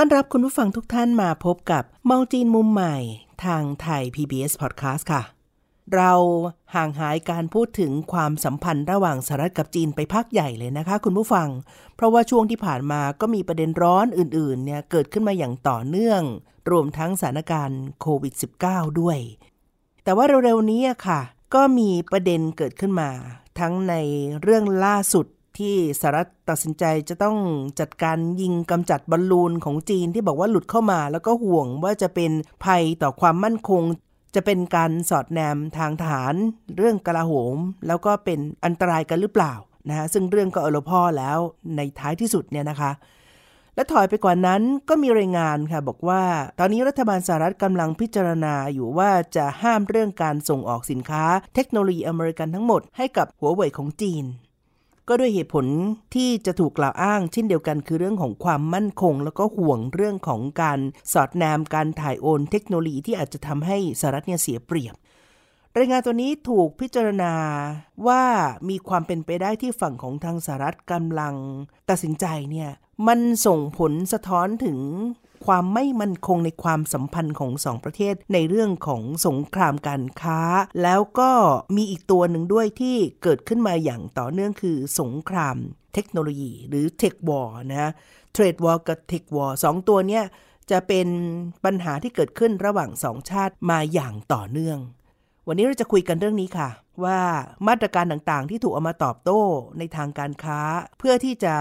ต้อนรับคุณผู้ฟังทุกท่านมาพบกับมองจีนมุมใหม่ ทางไทย PBS Podcast ค่ะ เราห่างหายการพูดถึงความสัมพันธ์ระหว่างสหรัฐกับจีนไปพักใหญ่เลยนะคะ คุณผู้ฟัง เพราะว่าช่วงที่ผ่านมาก็มีประเด็นร้อนอื่นๆเนี่ยเกิดขึ้นมาอย่างต่อเนื่อง รวมทั้งสถานการณ์โควิด -19 ด้วย แต่ว่าเร็วๆนี้อะค่ะ ก็มีประเด็นเกิดขึ้นมา ทั้งในเรื่องล่าสุด ที่สหรัฐตัดสินใจจะต้องจัดการยิงกำจัดบอลลูนของจีนที่บอกว่าหลุดเข้ามา แล้วก็ห่วงว่าจะเป็นภัยต่อความมั่นคง จะเป็นการสอดแนมทางทหาร เรื่องกลาโหม แล้วก็เป็นอันตรายกันหรือเปล่านะฮะซึ่งเรื่องก็เอลพ่อแล้วในท้ายที่สุดเนี่ยนะคะ และถอยไปกว่านั้นก็มีรายงานค่ะบอกว่า ตอนนี้รัฐบาลสหรัฐกำลังพิจารณาอยู่ว่าจะห้ามเรื่องการส่งออกสินค้า เทคโนโลยีอเมริกันทั้งหมดให้กับหัวเว่ยของจีน ก็ด้วยเหตุผลที่จะถูกกล่าวอ้าง เช่นเดียวกันคือเรื่องของความมั่นคง แล้วก็ห่วงเรื่องของการสอดแนมการถ่ายโอนเทคโนโลยีที่อาจจะทำให้สหรัฐเนี่ยเสียเปรียบรายงานตัวนี้ถูกพิจารณาว่ามีความเป็นไปได้ที่ฝั่งของทางสหรัฐกำลังตัดสินใจเนี่ยมันส่งผลสะท้อนถึง ความไม่มั่นคงในความสัมพันธ์ของสองประเทศในเรื่องของสงครามการค้า แล้วก็มีอีกตัวหนึ่งด้วยที่เกิดขึ้นมาอย่างต่อเนื่องคือสงครามเทคโนโลยีหรือ Tech War นะ Trade War กับ Tech War สองตัวเนี้ยจะเป็นปัญหาที่เกิดขึ้นระหว่างสองชาติมาอย่างต่อเนื่อง วันนี้เราจะคุยกันเรื่องนี้ค่ะ ว่ามาตรการต่างๆ ที่ถูกเอามาตอบโต้ในทางการค้า เพื่อที่จะ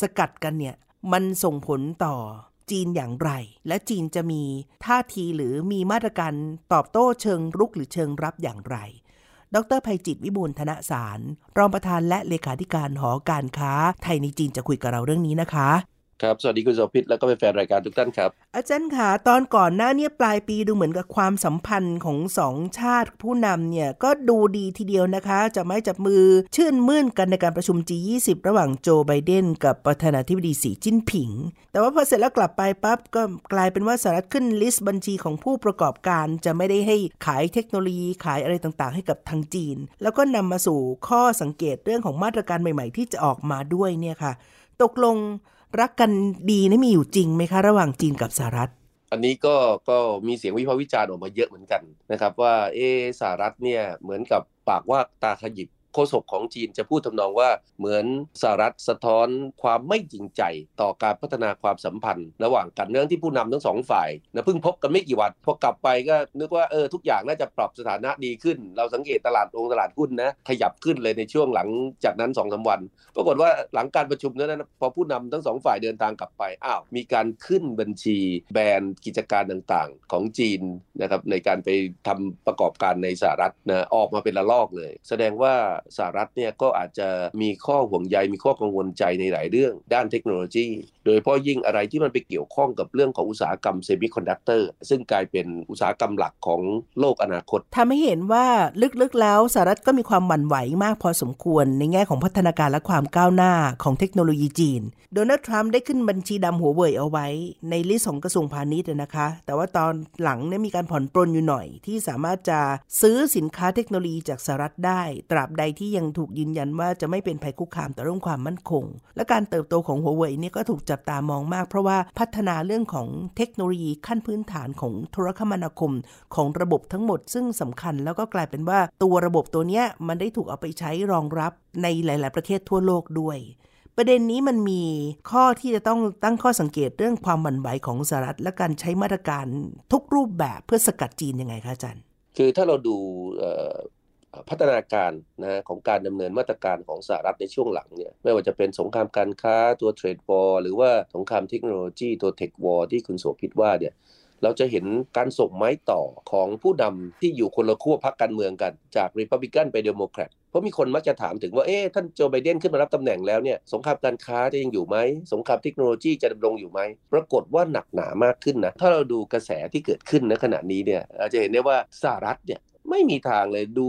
สกัดกันเนี่ยมันส่งผลต่อ จีนอย่างไร และจีนจะมีท่าทีหรือมีมาตรการตอบโต้เชิงรุกหรือเชิงรับอย่างไร ดรภัยจิตวิบูลย์ธนสาร รองประธานและเลขาธิการหอการค้า ไทยในจีนจะคุยกับเราเรื่องนี้นะคะ ครับสวัสดีคุณโสภิตแล้วก็เป็นแฟนรายการทุกท่านครับ อาจารย์ค่ะตอนก่อนหน้าเนี่ยปลายปีดูเหมือนกับความสัมพันธ์ของสองชาติผู้นำเนี่ยก็ดูดีทีเดียวนะคะจะไม่จับมือชื่นมื่นกันในการประชุม G20 ระหว่างโจไบเดนกับประธานาธิบดีสีจิ้นผิง แต่ว่าพอเสร็จแล้วกลับไปปั๊บก็กลายเป็นว่าสหรัฐขึ้นลิสต์บัญชีของผู้ประกอบการจะไม่ได้ให้ขายเทคโนโลยีขายอะไรต่างๆ ให้กับทางจีน แล้วก็นำมาสู่ข้อสังเกตเรื่องของมาตรการใหม่ ๆ ที่จะออกมาด้วยเนี่ยค่ะ ตกลง รักกันดีนี่มีอยู่จริงไหมคะ ระหว่างจีนกับสหรัฐ อันนี้ก็ก็มีเสียงวิพากษ์วิจารณ์ออกมาเยอะเหมือนกันนะครับ ว่าเออสหรัฐเนี่ยเหมือนกับปากว่าตาขยิบ โฆษกของจีนจะพูดทำนองว่าเหมือนสหรัฐสะท้อนความไม่จริงใจต่อการพัฒนาความสัมพันธ์ ระหว่างกันเนื่องที่ผู้นำทั้งสองฝ่ายนะเพิ่งพบกันไม่กี่วันพอกลับไปก็นึกว่าเออทุกอย่างน่าจะปรับสถานะดีขึ้น เราสังเกตตลาดองตลาดหุ้นนะขยับขึ้นเลยในช่วงหลังจากนั้น2อสวันปรากฏว่าหลังการประชุมนั้นพอผู้นำทั้งสองฝ่ายเดินทางกลับไปอ้าวมีการขึ้นบัญชีแบรนด์กิจการต่างๆ ของจีนนะครับในการไปทำประกอบการในสหรัฐนะออกมาเป็นระลอกเลย แสดงว่าสหรัฐเนี่ยก็อาจจะมีข้อห่วงใยมีข้อกังวลใจในหลายเรื่องด้านเทคโนโลยี โดยเฉพาะยิ่งอะไรที่มันไปเกี่ยวข้องกับเรื่องของอุตสาหกรรมเซมิคอนดักเตอร์ซึ่งกลายเป็นอุตสาหกรรมหลักของโลกอนาคตทำให้เห็นว่าลึกๆแล้วสหรัฐก็มีความหวั่นไหวมากพอสมควรในแง่ของพัฒนาการและความก้าวหน้าของเทคโนโลยีจีน โดนัลด์ทรัมป์ได้ขึ้นบัญชีดำหัวเว่ยเอาไว้ ใน list ของกระทรวงพาณิชย์นะคะ แต่ว่าตอนหลังเนี่ยมีการผ่อนปรนอยู่หน่อย ที่สามารถจะซื้อสินค้าเทคโนโลยีจากสหรัฐได้ ตราบใดที่ยังถูกยืนยันว่าจะไม่เป็นภัยคุกคามต่อเรื่องความมั่นคง และการเติบโตของหัวเว่ยนี่ก็ถูกจับตามองมาก เพราะว่าพัฒนาเรื่องของเทคโนโลยีขั้นพื้นฐานของโทรคมนาคมของระบบทั้งหมด ซึ่งสำคัญแล้วก็กลายเป็นว่าตัวระบบตัวเนี้ยมันได้ถูกเอาไปใช้รองรับในหลาย ๆ ประเทศทั่วโลกด้วยประเด็นนี้มันมีข้อที่จะต้องตั้งข้อสังเกตเรื่องความหวั่นไหวของสหรัฐ และการใช้มาตรการทุกรูปแบบเพื่อสกัดจีนยังไงคะอาจารย์ คือถ้าเราดู พัฒนาการนะของการดำเนินมาตรการของสหรัฐในช่วงหลังเนี่ยไม่ว่าจะเป็นสงครามการค้าตัว Trade War หรือว่าสงครามเทคโนโลยีตัว Tech War ที่คุณโสภิตว่าเนี่ยเราจะเห็นการส่งไม้ต่อของผู้นำที่อยู่คนละขั้วพรรคการเมืองกันจากริพับลิกันไปเดโมแครตเพราะมีคนมักจะถามถึงว่าเอ๊ะท่านโจไบเดนขึ้นมารับตำแหน่งแล้วเนี่ยสงครามการค้าจะยังอยู่ไหมสงครามเทคโนโลยีจะดำรงอยู่ไหมปรากฏว่าหนักหนามากขึ้นนะถ้าเราดูกระแสที่เกิดขึ้นในขณะนี้เนี่ยอาจจะเห็นได้ว่าสหรัฐเนี่ยไม่มีทางเลยดู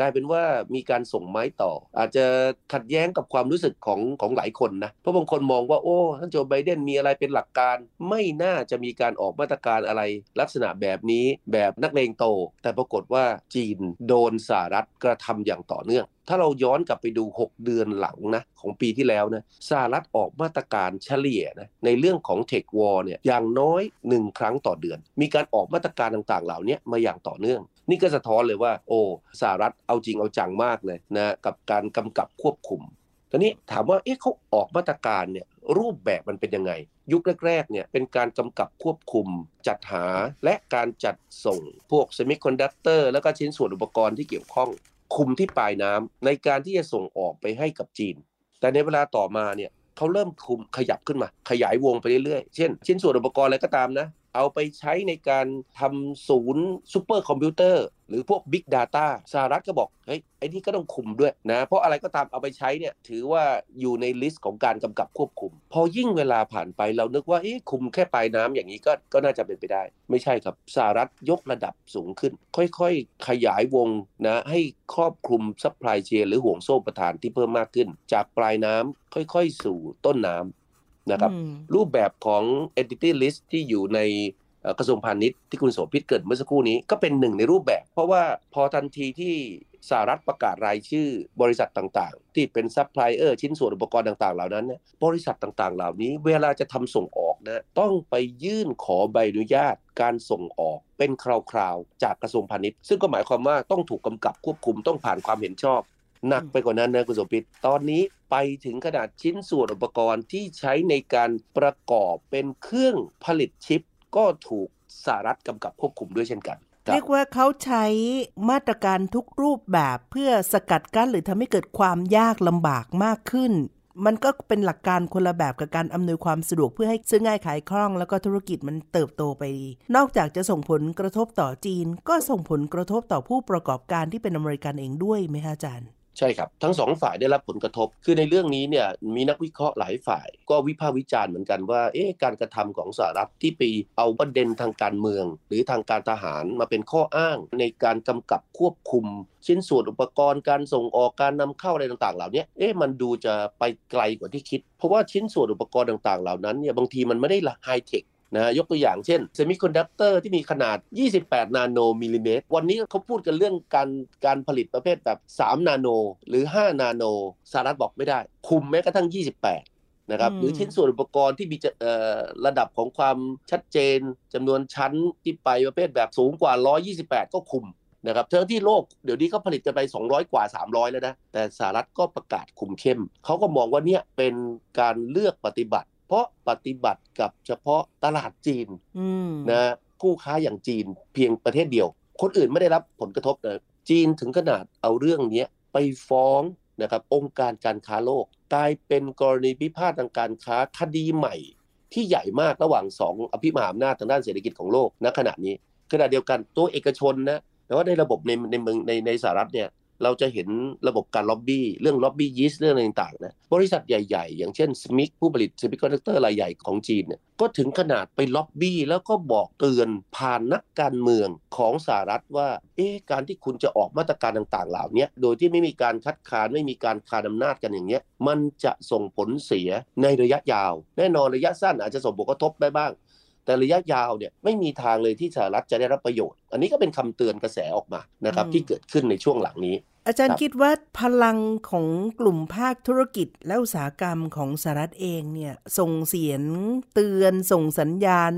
กลายเป็นว่ามีการส่งไม้ต่อ อาจจะขัดแย้งกับความรู้สึกของของหลายคนนะเพราะบางคนมองว่าโอ้ท่านโจไบเดนมีอะไรเป็นหลักการ ไม่น่าจะมีการออกมาตรการอะไร ลักษณะแบบนี้แบบนักเลงโต แต่ปรากฏว่าจีนโดนสหรัฐกระทำอย่างต่อเนื่องถ้าเราย้อนกลับไปดู 6 เดือนหลังนะของปีที่แล้วนะสหรัฐออกมาตรการเฉลี่ยนะในเรื่องของ Tech War เนี่ยอย่างน้อย 1 ครั้งต่อเดือน มีการออกมาตรการต่างๆ เหล่านี้มาอย่างต่อเนื่องนี่ก็สะท้อนเลยว่า โอ้สหรัฐเอาจริงเอาจังมากเลยนะกับการกำกับควบคุมทีนี้ถามว่าเอ๊ะเขาออกมาตรการเนี่ยรูปแบบมันเป็นยังไง ยุคแรกๆเนี่ยเป็นการกำกับควบคุม จัดหาและการจัดส่งพวกเซมิคอนดักเตอร์แล้วก็ชิ้นส่วนอุปกรณ์ที่เกี่ยวข้อง คุมที่ปลายน้ำในการที่จะส่งออกไปให้กับจีน แต่ในเวลาต่อมาเนี่ย เขาเริ่มคุมขยับขึ้นมา ขยายวงไปเรื่อยๆ เช่น ชิ้นส่วนอุปกรณ์อะไรก็ตามนะ เอาไปใช้ในการทำศูนย์ซูเปอร์คอมพิวเตอร์ หรือพวก Big Data สหรัฐก็บอก เฮ้ย ไอ้นี่ก็ต้องคุมด้วยนะ เพราะอะไรก็ตามเอาไปใช้เนี่ย ถือว่าอยู่ใน list ของการกำกับควบคุม พอยิ่งเวลาผ่านไปเรานึกว่าเอ๊ะคุมแค่ปลายน้ำอย่างนี้ก็ก็น่าจะเป็นไปได้ ไม่ใช่ครับสหรัฐยกระดับสูงขึ้น ค่อยๆ ขยายวงนะให้ครอบคลุม supply chain หรือห่วงโซ่อุปทานที่เพิ่มมากขึ้น จากปลายน้ำค่อยๆ สู่ต้นน้ำนะครับรูปแบบของ entity list ที่อยู่ใน กระทรวงพาณิชย์ที่คุณโสภิตเกริ่นเมื่อสักครู่นี้ก็เป็นหนึ่งในรูปแบบ เพราะว่าพอทันทีที่สหรัฐประกาศรายชื่อบริษัทต่างๆ ที่เป็นซัพพลายเออร์ชิ้นส่วนอุปกรณ์ต่างๆ เหล่านั้น บริษัทต่างๆ เหล่านี้เวลาจะทำส่งออกนะต้องไปยื่นขอใบอนุญาตการส่งออกเป็นคราวๆ จากกระทรวงพาณิชย์ ซึ่งก็หมายความว่าต้องถูกกำกับควบคุมต้องผ่านความเห็นชอบหนักไปกว่านั้นนะคุณสมพิษตอนนี้ไปถึงขนาดชิ้นส่วนอุปกรณ์ที่ใช้ในการประกอบเป็นเครื่องผลิตชิป ก็ถูกสหรัฐกำกับควบคุมด้วยเช่นกันเรียกว่าเขาใช้มาตรการทุกรูปแบบเพื่อสกัดกั้นหรือทำให้เกิดความยากลำบากมากขึ้น มันก็เป็นหลักการคนละแบบกับการอำนวยความสะดวกเพื่อให้ซื้อง่ายขายคล่อง แล้วก็ธุรกิจมันเติบโตไป นอกจากจะส่งผลกระทบต่อจีน ก็ส่งผลกระทบต่อผู้ประกอบการที่เป็นอเมริกันเองด้วยไหมคะอาจารย์ ใช่ครับ ทั้งสองฝ่ายได้รับผลกระทบ คือในเรื่องนี้เนี่ยมีนักวิเคราะห์หลายฝ่าย ก็วิพากษ์วิจารณ์เหมือนกันว่าเอ๊ะการกระทำของสหรัฐที่ไปเอาประเด็นทางการเมือง หรือทางการทหารมาเป็นข้ออ้าง ในการกำกับควบคุม ชิ้นส่วนอุปกรณ์การส่งออกการนำเข้าอะไรต่างๆ เหล่านี้เอ๊ะมันดูจะไปไกลกว่าที่คิด เพราะว่าชิ้นส่วนอุปกรณ์ต่างๆ เหล่านั้นเนี่ยบางทีมันไม่ได้ไฮเทค นะยกตัวอย่างเช่นเซมิคอนดักเตอร์ที่มีขนาด 28 นาโนมิลลิเมตร วันนี้เขาพูดกันเรื่องการการผลิตประเภทแบบ 3 นาโน หรือ 5 นาโนสหรัฐบอกไม่ได้ คุมแม้กระทั่ง 28 นะครับ หรือชิ้นส่วนอุปกรณ์ที่มีระดับของความชัดเจนจำนวนชั้นที่ไปประเภทแบบสูงกว่า 128 ก็คุมนะครับทั้งที่โลกเดี๋ยวนี้เขาผลิตกันไป 200 กว่า 300 แล้วนะ แต่สหรัฐก็ประกาศคุมเข้ม เขาก็มองว่าเนี่ยเป็นการเลือกปฏิบัติ เพราะปฏิบัติกับเฉพาะตลาดจีนนะคู่ค้าอย่างจีนเพียงประเทศเดียว คนอื่นไม่ได้รับผลกระทบเลยจีนถึงขนาดเอาเรื่องนี้ไปฟ้องนะครับองค์การการค้าโลก กลายเป็นกรณีพิพาททางการค้าคดีใหม่ ที่ใหญ่มากระหว่างสองอภิมหาอำนาจทางด้านเศรษฐกิจของโลกณขณะนี้ขณะเดียวกันตัวเอกชนนะแต่ว่าในระบบในในเมืองในในสหรัฐเนี่ย เราจะเห็นระบบการล็อบบี้เรื่องล็อบบี้ยิสต์เรื่องอะไรต่างๆนะบริษัทใหญ่ๆ อย่างเช่น SMIC ผู้ผลิตเซมิคอนดักเตอร์รายใหญ่ของจีนเนี่ยก็ถึงขนาดไปล็อบบี้แล้วก็บอกเตือนผ่านนักการเมืองของสหรัฐว่าเอ๊ะการที่คุณจะออกมาตรการต่างๆ เหล่านี้โดยที่ไม่มีการคัดค้านไม่มีการคานอำนาจกันอย่างเงี้ยมันจะส่งผลเสียในระยะยาว แน่นอนระยะสั้นอาจจะส่งผลกระทบได้บ้างแต่ระยะยาวเนี่ยไม่มีทางเลยที่สหรัฐจะได้รับประโยชน์ อันนี้ก็เป็นคำเตือนกระแสออกมานะครับที่เกิดขึ้นในช่วงหลังนี้ อาจารย์คิดว่าพลังของกลุ่มภาคธุรกิจและอุตสาหกรรมของสหรัฐเองเนี่ย ส่งเสียงเตือนส่งสัญญาณ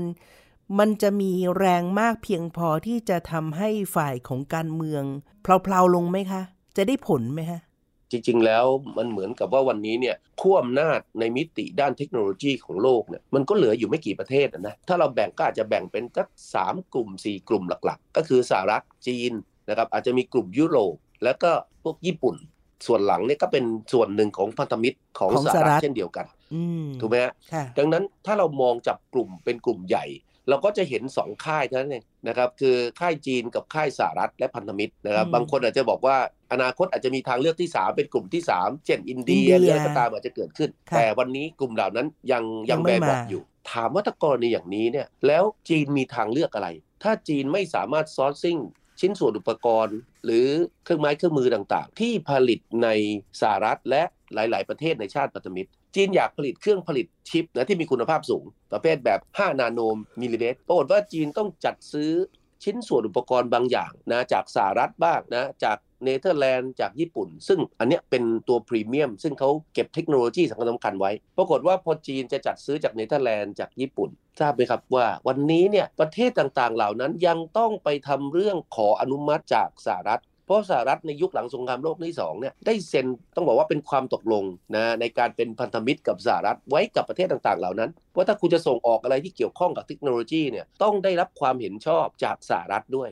มันจะมีแรงมากเพียงพอที่จะทำให้ฝ่ายของการเมืองเพลาๆลงไหมคะ จะได้ผลไหมคะจริงๆ แล้วมันเหมือนกับว่าวันนี้เนี่ยขั้วอำนาจในมิติด้านเทคโนโลยีของโลกเนี่ยมันก็เหลืออยู่ไม่กี่ประเทศนะถ้าเราแบ่งก็อาจจะแบ่งเป็นสักสามกลุ่ม 4 กลุ่มหลักๆ ก็คือสหรัฐจีนนะครับอาจจะมีกลุ่มยุโรป แล้วก็พวกญี่ปุ่น ส่วนหลังเนี่ยก็เป็นส่วนหนึ่งของพันธมิตรของสหรัฐเช่นเดียวกันถูกไหมฮะดังนั้นถ้าเรามองจับกลุ่มเป็นกลุ่มใหญ่ เราก็จะเห็นสองค่ายเท่านั้นเองนะครับ คือค่ายจีนกับค่ายสหรัฐและพันธมิตรนะครับอืมบางคนอาจจะบอกว่าอนาคตอาจจะมีทางเลือกที่ 3 เป็นกลุ่มที่ 3 เช่นอินเดียอินเดียหรืออะไรก็ตามอาจจะเกิดขึ้นค่ะแต่วันนี้กลุ่มเหล่านั้นยังยัยังงไม่แบบบอกมาอยู่ ถามว่าถ้ากรณีอย่างนี้เนี่ยแล้วจีนมีทางเลือกอะไร ถ้าจีนไม่สามารถ sourcing ชิ้นส่วนอุปกรณ์ หรือเครื่องไม้เครื่องมือต่างๆ ที่ผลิตในสหรัฐและหลาย ๆ ประเทศในชาติพันธมิตร จีนอยากผลิตเครื่องผลิตชิปนะที่มีคุณภาพสูง ประเภทแบบ 5 นาโนมิลลิเมตรปรากฏว่าจีนต้องจัดซื้อชิ้นส่วนอุปกรณ์บางอย่างนะจากสหรัฐบ้างนะจาก เนเธอร์แลนด์จากญี่ปุ่น ซึ่งอันเนี้ยเป็นตัวพรีเมียม ซึ่งเขาเก็บเทคโนโลยีสำคัญสำคัญไว้ ปรากฏว่าพอจีนจะจัดซื้อจากเนเธอร์แลนด์จากญี่ปุ่น ทราบไหมครับว่าวันนี้เนี่ยประเทศต่างๆ เหล่านั้นยังต้องไปทำเรื่องขออนุมัติจากสหรัฐเพราะสหรัฐในยุคหลังสงครามโลกที่สองเนี่ยได้เซ็นต้องบอกว่าเป็นความตกลงนะในการเป็นพันธมิตรกับสหรัฐไว้กับประเทศต่างๆ เหล่านั้นว่าถ้าคุณจะส่งออกอะไรที่เกี่ยวข้องกับเทคโนโลยีเนี่ยต้องได้รับความเห็นชอบจากสหรัฐด้วย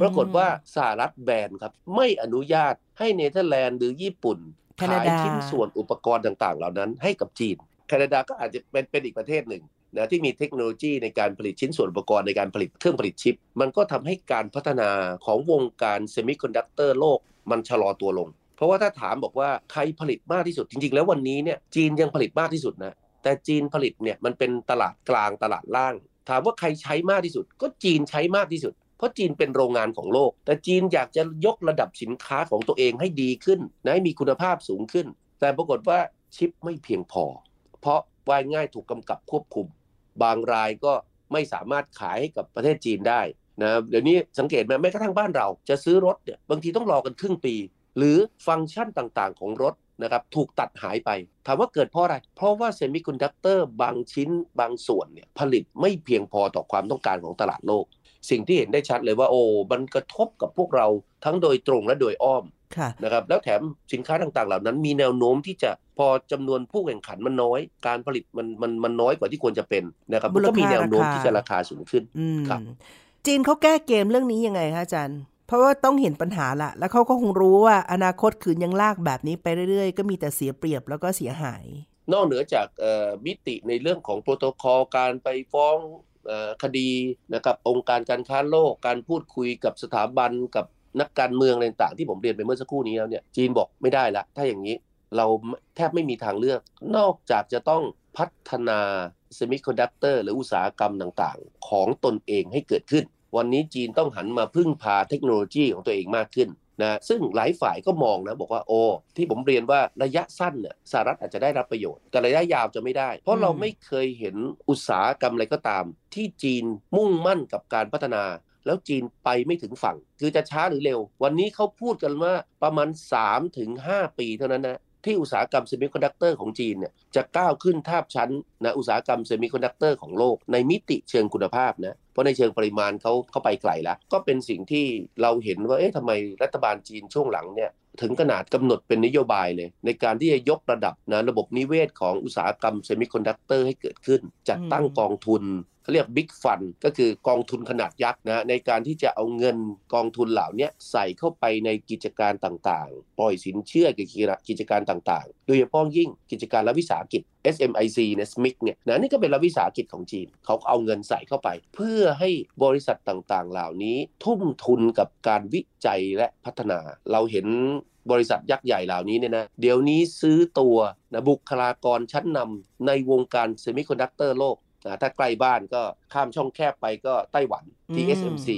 ปรากฏว่าสหรัฐแบนครับ ไม่อนุญาตให้เนเธอร์แลนด์หรือญี่ปุ่นแคนาดาขายชิ้นส่วนอุปกรณ์ต่าง ๆ เหล่านั้นให้กับจีน แคนาดาก็อาจจะเป็นเป็นอีกประเทศหนึ่งนะที่มีเทคโนโลยีในการผลิตชิ้นส่วนอุปกรณ์ในการผลิตเครื่องผลิตชิป มันก็ทำให้การพัฒนาของวงการเซมิคอนดักเตอร์โลกมันชะลอตัวลง เพราะว่าถ้าถามบอกว่าใครผลิตมากที่สุดจริง ๆ แล้ววันนี้เนี่ยจีนยังผลิตมากที่สุดนะแต่จีนผลิตเนี่ยมันเป็นตลาดกลางตลาดล่าง ถามว่าใครใช้มากที่สุด ก็จีนใช้มากที่สุด เพราะจีนเป็นโรงงานของโลก แต่จีนอยากจะยกระดับสินค้าของตัวเองให้ดีขึ้นนะให้มีคุณภาพสูงขึ้น แต่ปรากฏว่าชิปไม่เพียงพอ เพราะว่าง่ายถูกกำกับควบคุม บางรายก็ไม่สามารถขายให้กับประเทศจีนได้นะเดี๋ยวนี้สังเกตไหมแม้กระทั่งบ้านเราจะซื้อรถเนี่ยบางทีต้องรอกันครึ่งปี หรือฟังก์ชันต่างๆ ของรถนะครับถูกตัดหายไป ถามว่าเกิดเพราะอะไร เพราะว่าเซมิคอนดักเตอร์บางชิ้นบางส่วนเนี่ยผลิตไม่เพียงพอต่อความต้องการของตลาดโลก สิ่งที่เห็นได้ชัดเลยว่าโอ้มันกระทบกับพวกเราทั้งโดยตรงและโดยอ้อมค่ะนะครับแล้วแถมสินค้าต่างๆ เหล่านั้น มีแนวโน้มที่จะพอจำนวนผู้แข่งขันมันน้อย การผลิตมันมันมันน้อยกว่าที่ควรจะเป็นนะครับมันก็มีแนวโน้มที่จะราคาสูงขึ้นอืมครับจีนเขาแก้เกมเรื่องนี้ยังไงคะอาจารย์เพราะว่าต้องเห็นปัญหาละ แล้วเขาก็คงรู้ว่าอนาคตคืนยังลากแบบนี้ไปเรื่อยๆ ก็มีแต่เสียเปรียบแล้วก็เสียหาย นอกเหนือจากเอ่อมิติในเรื่องของโปรโตคอลการไปฟ้องเอ่อ คดีนะครับองค์การการค้าโลกการพูดคุยกับสถาบันกับนักการเมืองอะไรต่างๆที่ผมเรียนไปเมื่อสักครู่นี้แล้วเนี่ยจีนบอกไม่ได้ละถ้าอย่างนี้เราแทบไม่มีทางเลือก นอกจากจะต้องพัฒนาเซมิคอนดักเตอร์หรืออุตสาหกรรมต่างๆ ของตนเองให้เกิดขึ้น วันนี้จีนต้องหันมาพึ่งพาเทคโนโลยีของตัวเองมากขึ้น นะซึ่งหลายฝ่ายก็มองนะบอกว่าโอ้ที่ผมเรียนว่าระยะสั้นเนี่ยสหรัฐอาจจะได้รับประโยชน์ แต่ระยะยาวจะไม่ได้ เพราะเราไม่เคยเห็นอุตสาหกรรมอะไรก็ตาม ที่จีนมุ่งมั่นกับการพัฒนา แล้วจีนไปไม่ถึงฝั่ง คือจะช้าหรือเร็ว วันนี้เขาพูดกันว่าประมาณ 3-5 ปีเท่านั้นนะ ที่อุตสาหกรรมเซมิคอนดักเตอร์ของจีนเนี่ยจะก้าวขึ้นทาบชั้นนะอุตสาหกรรมเซมิคอนดักเตอร์ของโลกในมิติเชิงคุณภาพนะเพราะในเชิงปริมาณเขาเขาไปไกลแล้ว ก็เป็นสิ่งที่เราเห็นว่าเอ๊ะทำไมรัฐบาลจีนช่วงหลังเนี่ยถึงขนาดกำหนดเป็นนโยบายเลย ในการที่จะยกระดับนะระบบนิเวศของอุตสาหกรรมเซมิคอนดักเตอร์ให้เกิดขึ้น จัดตั้งกองทุน เขาเรียกบิ๊กฟันก็คือกองทุนขนาดยักษ์นะในการที่จะเอาเงินกองทุนเหล่านี้ใส่เข้าไปในกิจการต่างๆ ปล่อยสินเชื่อกับกิจการต่างๆ โดยเฉพาะยิ่งกิจการรัฐวิสาหกิจ SMIC เนี่ย SMIC เนี่ยนะนี่ก็เป็นรัฐวิสาหกิจของจีน เขาเอาเงินใส่เข้าไป เพื่อให้บริษัทต่างๆ เหล่านี้ทุ่มทุนกับการวิจัยและพัฒนา เราเห็นบริษัทยักษ์ใหญ่เหล่านี้เนี่ยนะ เดี๋ยวนี้ซื้อตัวนะบุคลากรชั้นนำในวงการเซมิคอนดักเตอร์โลก อ่าถ้าใกล้บ้านก็ข้ามช่องแคบไปก็ไต้หวันอืม TSMC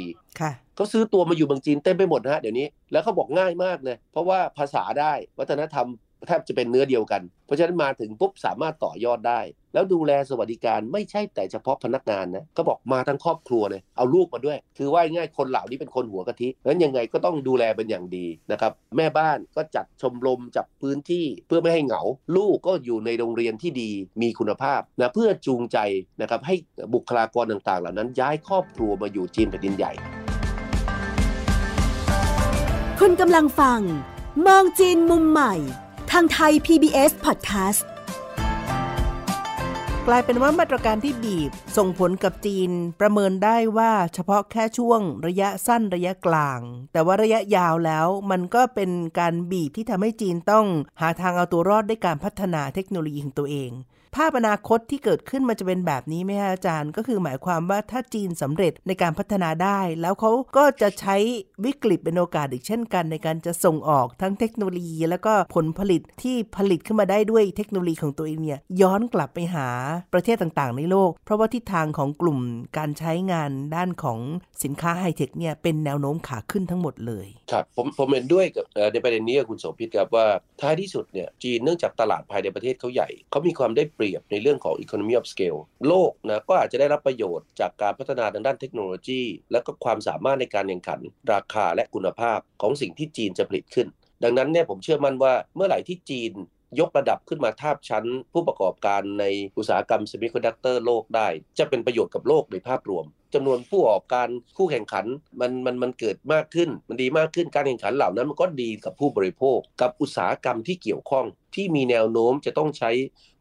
ค่ะเขาซื้อตัวมาอยู่เมืองจีนเต็มไปหมดนะฮะเดี๋ยวนี้ แล้วเขาบอกง่ายมากเลย เพราะว่าภาษาได้วัฒนธรรม แทบจะเป็นเนื้อเดียวกัน เพราะฉะนั้นมาถึงปุ๊บสามารถต่อยอดได้ แล้วดูแลสวัสดิการไม่ใช่แต่เฉพาะพนักงานนะก็บอกมาทั้งครอบครัวเลยเอาลูกมาด้วย คือว่าง่ายคนเหล่านี้เป็นคนหัวกะทิเพราะฉะนั้นยังไงก็ต้องดูแลเป็นอย่างดีนะครับแม่บ้านก็จัดชมรมจับพื้นที่เพื่อไม่ให้เหงา ลูกก็อยู่ในโรงเรียนที่ดีมีคุณภาพนะเพื่อจูงใจนะครับให้บุคลากรต่างๆ เหล่านั้น ย้ายครอบครัวมาอยู่จีนแผ่นดินใหญ่คุณกำลังฟัง มองจีนมุมใหม่ ทางไทย PBS Podcast กลายเป็นว่ามาตรการที่บีบส่งผลกับจีนประเมินได้ว่าเฉพาะแค่ช่วงระยะสั้นระยะกลาง แต่ว่าระยะยาวแล้วมันก็เป็นการบีบที่ทำให้จีนต้องหาทางเอาตัวรอดด้วยการพัฒนาเทคโนโลยีของตัวเอง ภาพอนาคตที่เกิดขึ้นมันจะเป็นแบบนี้ไหมคะอาจารย์ ก็คือหมายความว่าถ้าจีนสำเร็จในการพัฒนาได้ แล้วเขาก็จะใช้วิกฤตเป็นโอกาสอีกเช่นกัน ในการจะส่งออกทั้งเทคโนโลยี แล้วก็ผลผลิตที่ผลิตขึ้นมาได้ด้วยเทคโนโลยีของตัวเองเนี่ยย้อนกลับไปหาประเทศต่างๆ ในโลก เพราะว่าทิศทางของกลุ่มการใช้งานด้านของสินค้าไฮเทคเนี่ยเป็นแนวโน้มขาขึ้นทั้งหมดเลยครับผมผมเห็นด้วยกับในประเด็นนี้คุณโสภิตครับว่าท้ายที่สุดเนี่ยจีนเนื่องจากตลาดภายในประเทศเขาใหญ่เขามีความได้เปรียบในเรื่องของ economy of scale โลกนะก็อาจจะได้รับประโยชน์จากการพัฒนาทางด้านเทคโนโลยี และก็ความสามารถในการแข่งขัน ราคาและคุณภาพของสิ่งที่จีนจะผลิตขึ้น ดังนั้นเนี่ยผมเชื่อมั่นว่าเมื่อไหร่ที่จีนยกระดับขึ้นมาทาบชั้น ผู้ประกอบการในอุตสาหกรรมเซมิคอนดักเตอร์โลกได้ จะเป็นประโยชน์กับโลกในภาพรวม จำนวนผู้ประกอบการคู่แข่งขันมันมันมันเกิดมากขึ้น มันดีมากขึ้นการแข่งขันเหล่านั้นมันก็ดีกับผู้บริโภค กับอุตสาหกรรมที่เกี่ยวข้อง ที่มีแนวโน้มจะต้องใช้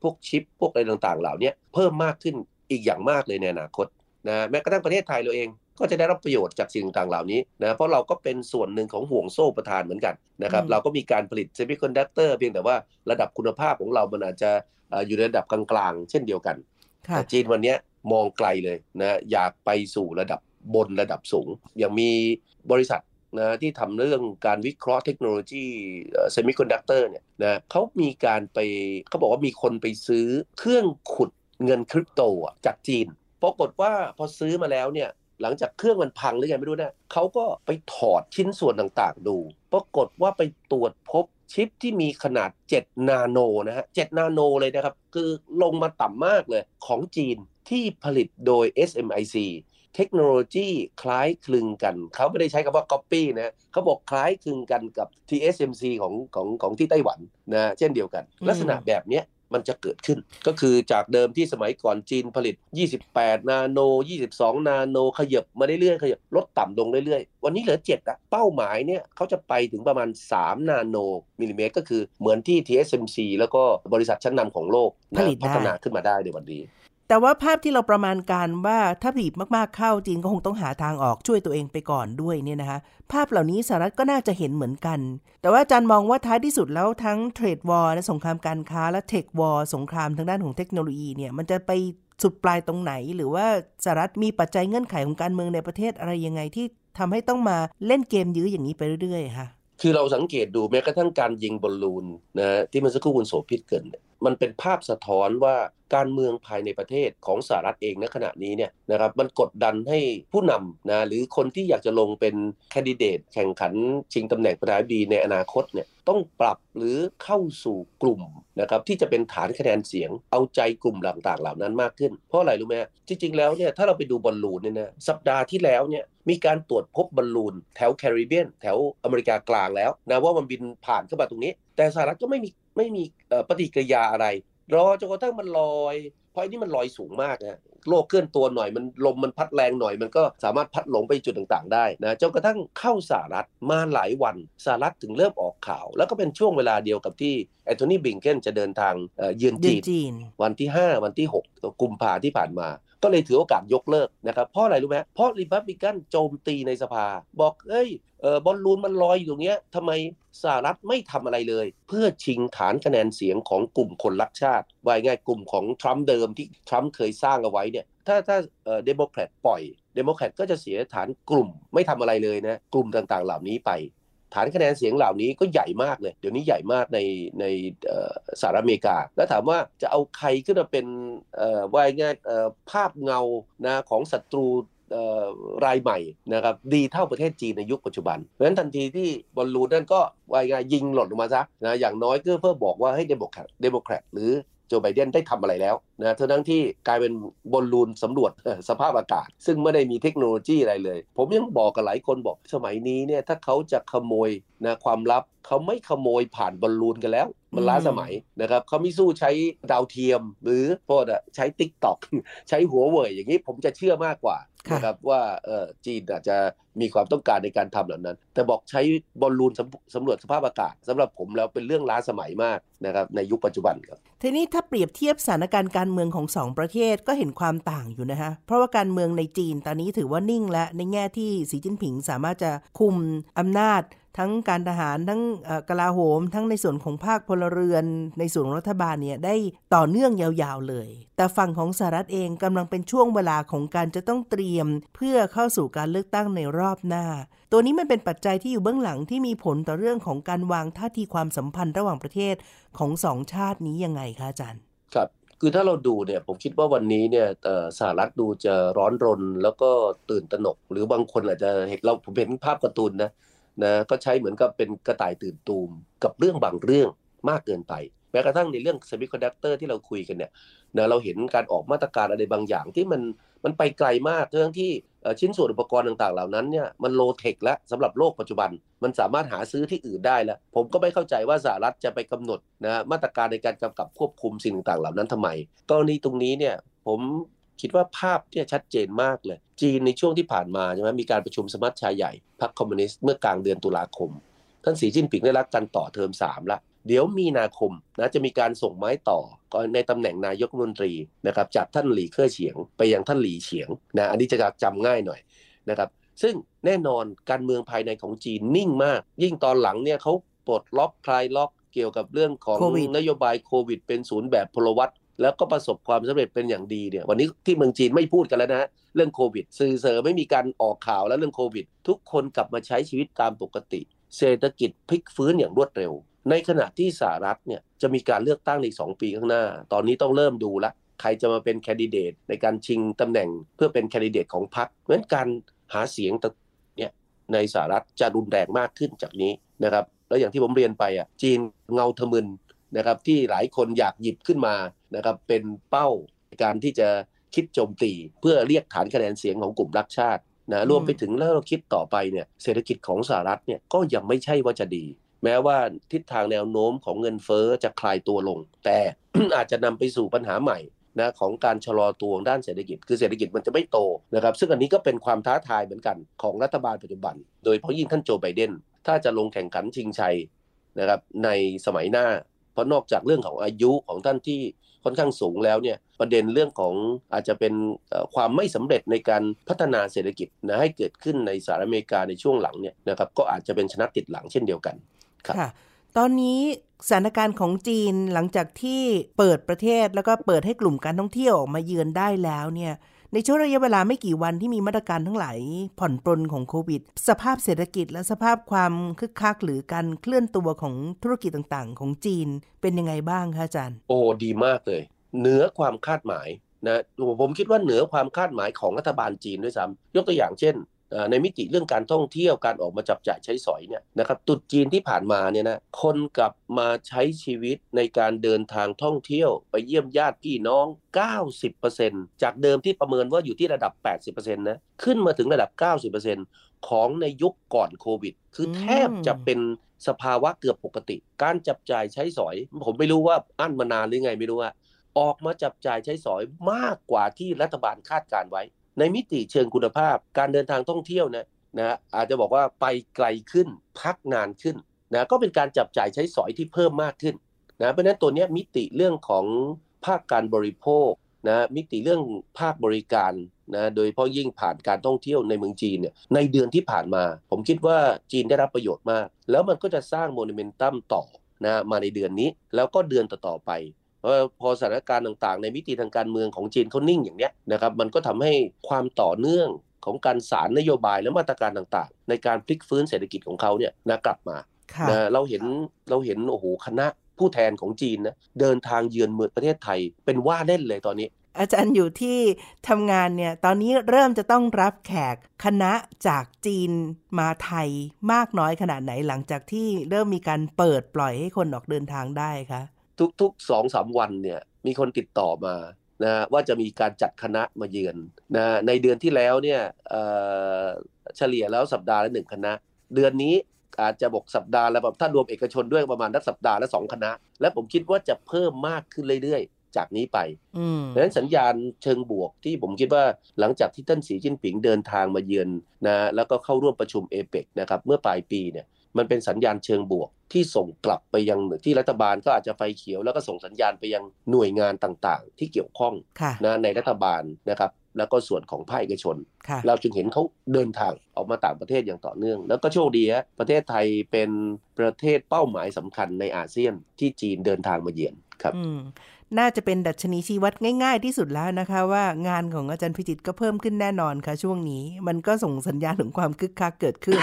พวกชิปพวกอะไรต่างๆ เหล่านี้เพิ่มมากขึ้นอีกอย่างมากเลยในอนาคตนะแม้กระทั่งประเทศไทยเราเองก็จะได้รับประโยชน์จากสิ่งต่างๆเหล่านี้นะเพราะเราก็เป็นส่วนหนึ่งของห่วงโซ่อุปทานเหมือนกันนะครับเราก็มีการผลิตเซมิคอนดักเตอร์เพียงแต่ว่าระดับคุณภาพของเรามันอาจจะอยู่ในระดับกลางๆ เช่นเดียวกันแต่จีนวันนี้ มองไกลเลยนะอยากไปสู่ระดับบนระดับสูงอย่างมีบริษัทนะที่ทำเรื่องการวิเคราะห์เทคโนโลยีเซมิคอนดักเตอร์เนี่ยนะเขามีการไปเขาบอกว่ามีคนไปซื้อเครื่องขุดเงินคริปโตจากจีนปรากฏว่าพอซื้อมาแล้วเนี่ยหลังจากเครื่องมันพังหรือไงไม่รู้นะเขาก็ไปถอดชิ้นส่วนต่างๆดู ปรากฏว่าไปตรวจพบชิปที่มีขนาด 7 นาโนนะฮะ 7 นาโนเลยนะครับ คือลงมาต่ำมากเลยของจีน ที่ผลิตโดย SMIC เทคโนโลยีคล้ายคลึงกัน เขาไม่ได้ใช้คำว่า copy นะเขาบอกคล้ายคลึงกันกับ TSMC ของของของที่ไต้หวันนะเช่นเดียวกัน ลักษณะแบบนี้มันจะเกิดขึ้น ก็คือจากเดิมที่สมัยก่อนจีนผลิต 28 นาโน 22 นาโน ขยับมาเรื่อยๆขยับลดต่ำลงเรื่อยๆ วันนี้เหลือ7อะเป้าหมายเนี่ยเขาจะไปถึงประมาณ 3 นาโนมิลลิเมตร ก็คือเหมือนที่ TSMC แล้วก็บริษัทชั้นนำของโลก พัฒนาขึ้นมาได้ในวันนี้ แต่ว่าภาพที่เราประมาณการว่าถ้าบีบมากๆเข้าจีนก็คงต้องหาทางออกช่วยตัวเองไปก่อนด้วยเนี่ยนะคะ ภาพเหล่านี้สหรัฐก็น่าจะเห็นเหมือนกัน แต่ว่าอาจารย์มองว่าท้ายที่สุดแล้วทั้ง trade war และสงครามการค้าและ tech war สงครามทางด้านของเทคโนโลยีเนี่ยมันจะไปสุดปลายตรงไหน หรือว่าสหรัฐมีปัจจัยเงื่อนไขของการเมืองในประเทศอะไรยังไงที่ทำให้ต้องมาเล่นเกมยื้ออย่างนี้ไปเรื่อยๆค่ะคือเราสังเกตดูแม้กระทั่งการยิงบอลลูนนะที่มันสักครู่คุณโสภิตเกิน มันเป็นภาพสะท้อนว่าการเมืองภายในประเทศของสหรัฐเองณขณะนี้เนี่ยนะครับมันกดดันให้ผู้นำนะหรือคนที่อยากจะลงเป็นแคนดิเดตแข่งขันชิงตำแหน่งประธานาธิบดีในอนาคตเนี่ยต้องปรับหรือเข้าสู่กลุ่มนะครับที่จะเป็นฐานคะแนนเสียงเอาใจกลุ่มต่างๆ เหล่านั้นมากขึ้น เพราะอะไรรู้ไหมจริงๆแล้วเนี่ยถ้าเราไปดูบอลลูนเนี่ยนะสัปดาห์ที่แล้วเนี่ยมีการตรวจพบบอลลูนแถวแคริบเบียน แถวอเมริกากลางแล้วนะว่ามันบินผ่านเข้ามาตรงนี้ แต่สหรัฐก็ไม่มี ไม่มีปฏิกิริยาอะไร รอจนกระทั่งมันลอย เพราะอันนี้มันลอยสูงมากนะโลกเคลื่อนตัวหน่อยมันลมมันพัดแรงหน่อย มันก็สามารถพัดหลงไปจุดต่างๆ ได้นะจนกระทั่งเข้าสหรัฐมาหลายวันสหรัฐถึงเริ่มออกข่าว แล้วก็เป็นช่วงเวลาเดียวกับที่แอนโทนีบลิงเคนจะเดินทางเยือนจีน วันที่ 5 วันที่ 6 กุมภาที่ผ่านมา ก็เลยถือโอกาสยกเลิกนะครับเพราะอะไรรู้ไหมเพราะริพับลิกันโจมตีในสภา บอกเอ้ยออบอลลูนมันลอยอยู่ตรงเนี้ยทำไมสหรัฐไม่ทำอะไรเลย เพื่อชิงฐานคะแนนเสียงของกลุ่มคนรักชาติว่าง่ายกลุ่มของทรัมป์เดิมที่ทรัมป์เคยสร้างเอาไว้เนี่ยถ้าถ้าเดโมแครตปล่อยเดโมแครตก็จะเสียฐานกลุ่มไม่ทำอะไรเลยนะกลุ่มต่างๆ เหล่านี้ไป ฐานคะแนนเสียงเหล่านี้ก็ใหญ่มากเลย เดี๋ยวนี้ใหญ่มากในในสหรัฐอเมริกา แล้วถามว่าจะเอาใครขึ้นมาเป็นว่าง่ายภาพเงานะของศัตรูรายใหม่นะครับดีเท่าประเทศจีนในยุคปัจจุบัน เพราะฉะนั้นทันทีที่บอลลูนนั่นก็ว่าง่ายยิงหล่นลงมาซะนะอย่างน้อยก็เพื่อบอกว่าให้เดโมแครตเดโมแครตหรือ โจไบเดนได้ทำอะไรแล้วนะทั้งที่กลายเป็นบอลลูนสำรวจสภาพอากาศ ซึ่งไม่ได้มีเทคโนโลยีอะไรเลย ผมยังบอกกับหลายคนบอกสมัยนี้เนี่ยถ้าเขาจะขโมยนะความลับเขาไม่ขโมยผ่านบอลลูนกันแล้ว มันล้าสมัยนะครับเขาไม่สู้ใช้ดาวเทียม หรือพวกใช้ติ๊กต็อกใช้หัวเว่ยอย่างนี้ผมจะเชื่อมากกว่านะครับว่าเออจีนอาจจะมีความต้องการในการทำเหล่านั้น แต่บอกใช้บอลลูนสำรวจสภาพอากาศสำหรับผมแล้วเป็นเรื่องล้าสมัยมากนะครับในยุคปัจจุบันครับทีนี้ถ้าเปรียบเทียบสถานการณ์การการเมืองของสองประเทศก็เห็นความต่างอยู่นะคะเพราะว่าการเมืองในจีนตอนนี้ถือว่านิ่งและในแง่ที่สีจิ้นผิงสามารถจะคุมอำนาจ ทั้งการทหารทั้งกลาโหม ทั้งในส่วนของภาคพลเรือน ในส่วนรัฐบาลเนี่ยได้ต่อเนื่องยาวๆเลย แต่ฝั่งของสหรัฐเองกำลังเป็นช่วงเวลาของการจะต้องเตรียม เพื่อเข้าสู่การเลือกตั้งในรอบหน้า ตัวนี้มันเป็นปัจจัยที่อยู่เบื้องหลังที่มีผลต่อเรื่องของการวางท่าทีความสัมพันธ์ระหว่างประเทศของสองชาตินี้ยังไงคะอาจารย์ครับคือถ้าเราดูเนี่ยผมคิดว่าวันนี้เนี่ยสหรัฐดูจะร้อนรนแล้วก็ตื่นตระหนก หรือบางคนอาจจะเห็นเราผมเห็นภาพการ์ตูนนะ นะก็ใช้เหมือนกับเป็นกระต่ายตื่นตูมกับเรื่องบางเรื่องมากเกินไป แม้กระทั่งในเรื่องเซมิคอนดักเตอร์ที่เราคุยกันเนี่ยนะเราเห็นการออกมาตรการอะไรบางอย่างที่มันมันไปไกลมากเรื่องที่ชิ้นส่วนอุปกรณ์ต่างๆ เหล่านั้นเนี่ยมัน low-tech แล้วสำหรับโลกปัจจุบัน มันสามารถหาซื้อที่อื่นได้แล้ว ผมก็ไม่เข้าใจว่าสหรัฐจะไปกำหนดนะมาตรการในการกำกับควบคุมสิ่งต่างๆ เหล่านั้นทำไมกรณีตรงนี้เนี่ยผม คิดว่าภาพที่ชัดเจนมากเลย จีนในช่วงที่ผ่านมาใช่ไหมมีการประชุมสมัชชาใหญ่พรรคคอมมิวนิสต์เมื่อกลางเดือนตุลาคม ท่านสีจิ้นผิงได้รับการต่อเทอมสามละเดี๋ยวมีนาคมนะจะมีการส่งไม้ต่อในตำแหน่งนายกรัฐมนตรีนะครับจากท่านหลี่เค่อเฉียง ไปยังท่านหลี่เฉียงนะอันนี้จะจำง่ายหน่อยนะครับซึ่งแน่นอนการเมืองภายในของจีนนิ่งมาก ยิ่งตอนหลังเนี่ยเขาปลดล็อกคลายล็อกเกี่ยวกับเรื่องของนโยบายโควิดเป็นศูนย์แบบพลวัต แล้วก็ประสบความสำเร็จเป็นอย่างดีเนี่ยวันนี้ที่เมืองจีนไม่พูดกันแล้วนะเรื่องโควิด สื่อเสอไม่มีการออกข่าวแล้วเรื่องโควิด ทุกคนกลับมาใช้ชีวิตตามปกติ เศรษฐกิจพลิกฟื้นอย่างรวดเร็ว ในขณะที่สหรัฐเนี่ยจะมีการเลือกตั้งในสองปีข้างหน้า ตอนนี้ต้องเริ่มดูละใครจะมาเป็นแคนดิเดตในการชิงตำแหน่งเพื่อเป็นแคนดิเดตของพรรคเพราะฉะนั้นการหาเสียงเนี่ยในสหรัฐจะรุนแรงมากขึ้นจากนี้นะครับแล้วอย่างที่ผมเรียนไปอะจีนเงาทะมึนนะครับที่หลายคนอยากหยิบขึ้นมา นะครับเป็นเป้าการที่จะคิดโจมตี เพื่อเรียกฐานคะแนนเสียงของกลุ่มรักชาตินะรวมไปถึงแล้วเราคิดต่อไปเนี่ยเศรษฐกิจของสหรัฐเนี่ยก็ยังไม่ใช่ว่าจะดี แม้ว่าทิศทางแนวโน้มของเงินเฟอ้อจะคลายตัวลง แต่อาจจะนำไปสู่ปัญหาใหม่นะของการชะลอตัวด้านเศรษฐกิจ คือเศรษฐกิจมันจะไม่โตนะครับซึ่งอันนี้ก็เป็นความท้าทายเหมือนกันของรัฐบาลปัจจุบัน โดยเพราะยิ่งท่านโจไบเดนถ้าจะลงแข่งขันชิงชัยนะครับในสมัยหน้า เพราะนอกจากเรื่องของอายุของท่านที่ ค่อนข้างสูงแล้วเนี่ยประเด็นเรื่องของอาจจะเป็นความไม่สำเร็จในการพัฒนาเศรษฐกิจนะให้เกิดขึ้นในสหรัฐอเมริกาในช่วงหลังเนี่ยนะครับก็อาจจะเป็นชนะติดหลังเช่นเดียวกันครับตอนนี้สถานการณ์ของจีนหลังจากที่เปิดประเทศแล้วก็เปิดให้กลุ่มการท่องเที่ยวออกมาเยือนได้แล้วเนี่ย ในช่วงระยะเวลาไม่กี่วันที่มีมาตรการทั้งหลายผ่อนปลนของโควิด สภาพเศรษฐกิจและสภาพความคึกคักหรือการเคลื่อนตัวของธุรกิจต่างๆ ของจีนเป็นยังไงบ้างคะอาจารย์ โอ้ดีมากเลย เหนือความคาดหมายนะผมคิดว่าเหนือความคาดหมายของรัฐบาลจีนด้วยซ้ำยกตัวอย่างเช่น ในมิติเรื่องการท่องเที่ยวการออกมาจับจ่ายใช้สอยเนี่ยนะครับตุดจีนที่ผ่านมาเนี่ยนะคนกลับมาใช้ชีวิตในการเดินทางท่องเที่ยว ไปเยี่ยมญาติพี่น้อง 90%จากเดิมที่ประเมินว่าอยู่ที่ระดับ 80%นะขึ้นมาถึงระดับ 90%ของในยุคก่อนโควิด คือแทบจะเป็นสภาวะเกือบปกติ การจับจ่ายใช้สอย ผมไม่รู้ว่าอั้นมานานหรือไงไม่รู้ว่าออกมาจับจ่ายใช้สอยมากกว่าที่รัฐบาลคาดการไว้ ในมิติเชิงคุณภาพ การเดินทางท่องเที่ยวนะนะอาจจะบอกว่าไปไกลขึ้นพักนานขึ้นนะก็เป็นการจับจ่ายใช้สอยที่เพิ่มมากขึ้นนะเพราะนั้นตัวนี้มิติเรื่องของภาคการบริโภคนะมิติเรื่องภาคบริการนะโดยเฉพาะยิ่งผ่านการท่องเที่ยวในเมืองจีนเนี่ยในเดือนที่ผ่านมา ผมคิดว่าจีนได้รับประโยชน์มาก แล้วมันก็จะสร้างโมเมนตัมต่อนะมาในเดือนนี้แล้วก็เดือนต่อๆไป พราะพอสถานการณ์ต่างๆ ในมิติทางการเมืองของจีนเขานิ่งอย่างเนี้ยนะครับมันก็ทำให้ความต่อเนื่องของการสารนโยบายและมาตรการต่างๆ ในการพลิกฟื้นเศรษฐกิจของเขาเนี่ยนะกลับมานะเราเห็นเราเห็นโอ้โหคณะผู้แทนของจีนนะเดินทางเยือนเมืองประเทศไทย เป็นว่าเล่นเลยตอนนี้ อาจารย์อยู่ที่ทำงานเนี่ยตอนนี้เริ่มจะต้องรับแขกคณะจากจีนมาไทยมากน้อยขนาดไหนหลังจากที่เริ่มมีการเปิดปล่อยให้คนออกเดินทางได้คะ ทุกๆสองสามวันเนี่ยมีคนติดต่อมานะว่าจะมีการจัดคณะมาเยือนนะในเดือนที่แล้วเนี่ยเฉลี่ยแล้วสัปดาห์ละหนึ่งคณะ เดือนนี้อาจจะบอกสัปดาห์ละแบบถ้ารวมเอกชนด้วยประมาณนักสัปดาห์ละสองคณะ และผมคิดว่าจะเพิ่มมากขึ้นเรื่อยๆ จากนี้ไปดังนั้นสัญญาณเชิงบวกที่ผมคิดว่าหลังจากที่ท่านสีจิ้นผิงเดินทางมาเยือนนะแล้วก็เข้าร่วมประชุมเอเปกนะครับเมื่อปลายปีเนี่ย มันเป็นสัญญาณเชิงบวกที่ส่งกลับไปยังที่รัฐบาลก็อาจจะไฟเขียวแล้วก็ส่งสัญญาณไปยังหน่วยงานต่างๆ ที่เกี่ยวข้องค่ะนะในรัฐบาลนะครับแล้วก็ส่วนของภาคเอกชนค่ะเราจึงเห็นเขาเดินทางออกมาต่างประเทศอย่างต่อเนื่อง แล้วก็โชคดีฮะประเทศไทยเป็นประเทศเป้าหมายสำคัญในอาเซียนที่จีนเดินทางมาเยือนครับอืมน่าจะเป็นดัชนีชี้วัดง่าย ๆ ที่สุดแล้วนะคะ ว่างานของอาจารย์พิจิตรก็เพิ่มขึ้นแน่นอนค่ะช่วงนี้ มันก็ส่งสัญญาณถึงความคึกคักเกิดขึ้น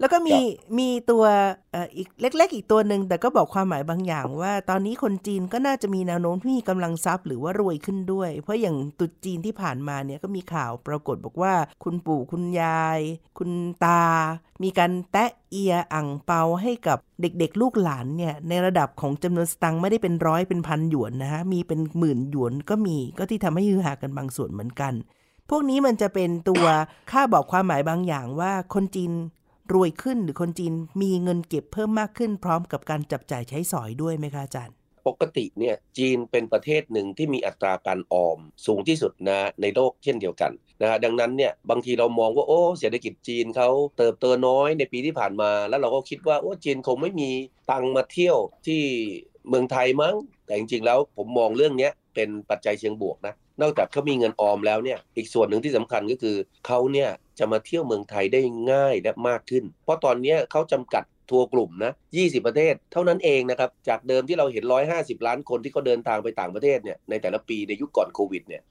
แล้วก็มีมีตัวเอ่ออีกเล็ก ๆ อีกตัวหนึ่งแต่ก็บอกความหมายบางอย่างว่า ตอนนี้คนจีนก็น่าจะมีแนวโน้มที่มีกำลังทรัพย์หรือว่ารวยขึ้นด้วย เพราะอย่างตรุษจีนที่ผ่านมาเนี่ยก็มีข่าวปรากฏบอกว่า คุณปู่คุณยาย คุณตา มีการแตะเอียอ่างเปาให้กับเด็กๆ ลูกหลานเนี่ยในระดับของจำนวนสตังค์ไม่ได้เป็นร้อยเป็นพันหยวนนะฮะมีเป็นหมื่นหยวนก็มีก็ที่ทำให้ฮือฮากันบางส่วนเหมือนกัน พวกนี้มันจะเป็นตัวค่าบอกความหมายบางอย่างว่าคนจีน รวยขึ้นหรือคนจีนมีเงินเก็บเพิ่มมากขึ้นพร้อมกับการจับจ่ายใช้สอยด้วยไหมคะอาจารย์ ปกติเนี่ยจีนเป็นประเทศหนึ่งที่มีอัตราการออมสูงที่สุดนะในโลกเช่นเดียวกันนะดังนั้นเนี่ยบางทีเรามองว่าโอ้เศรษฐกิจจีนเขาเติบโตน้อยในปีที่ผ่านมา แล้วเราก็คิดว่าโอ้จีนคงไม่มีตังมาเที่ยวที่เมืองไทยมั้ง แต่จริงๆแล้วผมมองเรื่องนี้เป็นปัจจัยเชิงบวกนะ นอกจากเขามีเงินออมแล้วเนี่ย อีกส่วนหนึ่งที่สำคัญก็คือเขาเนี่ยจะมาเที่ยวเมืองไทยได้ง่ายและมากขึ้น เพราะตอนนี้เขาจำกัดทัวร์กลุ่มนะ 20 ประเทศ เท่านั้นเองนะครับ จากเดิมที่เราเห็น 150 ล้านคนที่เขาเดินทางไปต่างประเทศเนี่ย ในแต่ละปีในยุคก่อนโควิดเนี่ย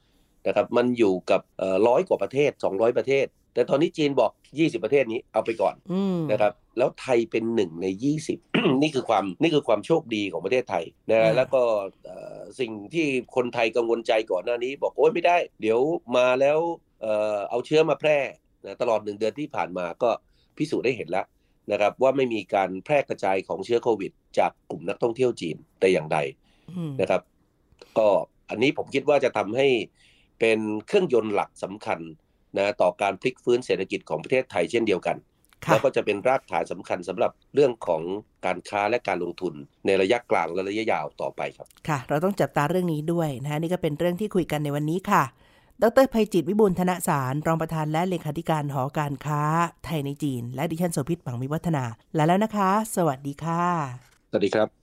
นะครับ มันอยู่กับร้อยกว่าประเทศ 200 ประเทศ แต่ตอนนี้จีนบอก 20 ประเทศนี้เอาไปก่อนอืมนะครับ แล้วไทยเป็นหนึ่งใน 20 นี่คือความนี่คือความโชคดีของประเทศไทยนะอ่าแล้วก็เอ่อสิ่งที่คนไทยกังวลใจก่อนหน้านี้ บอกโอ้ยไม่ได้ เดี๋ยวมาแล้วเอ่อเอาเชื้อมาแพร่นะตลอดหนึ่งเดือนที่ผ่านมาก็พิสูจน์ได้เห็นแล้วนะครับว่าไม่มีการแพร่กระจายของเชื้อโควิด จากกลุ่มนักท่องเที่ยวจีนแต่อย่างใดอืมนะครับ ก็อันนี้ผมคิดว่าจะทำให้เป็นเครื่องยนต์หลักสำคัญ นะต่อการพลิกฟื้นเศรษฐกิจของประเทศไทยเช่นเดียวกันค่ะแล้วก็จะเป็นรากฐานสำคัญสำหรับเรื่องของการค้าและการลงทุนในระยะกลางและระยะยาวต่อไปครับ ค่ะ เราต้องจับตาเรื่องนี้ด้วยนะคะนี่ก็เป็นเรื่องที่คุยกันในวันนี้ค่ะ ดรภัยจิตวิบูลย์ธนสาร รองประธานและเลขาธิการหอการค้า ไทยในจีน และดิฉันโสภิตปังวิวัฒนาลาแล้วนะคะ สวัสดีค่ะ สวัสดีครับ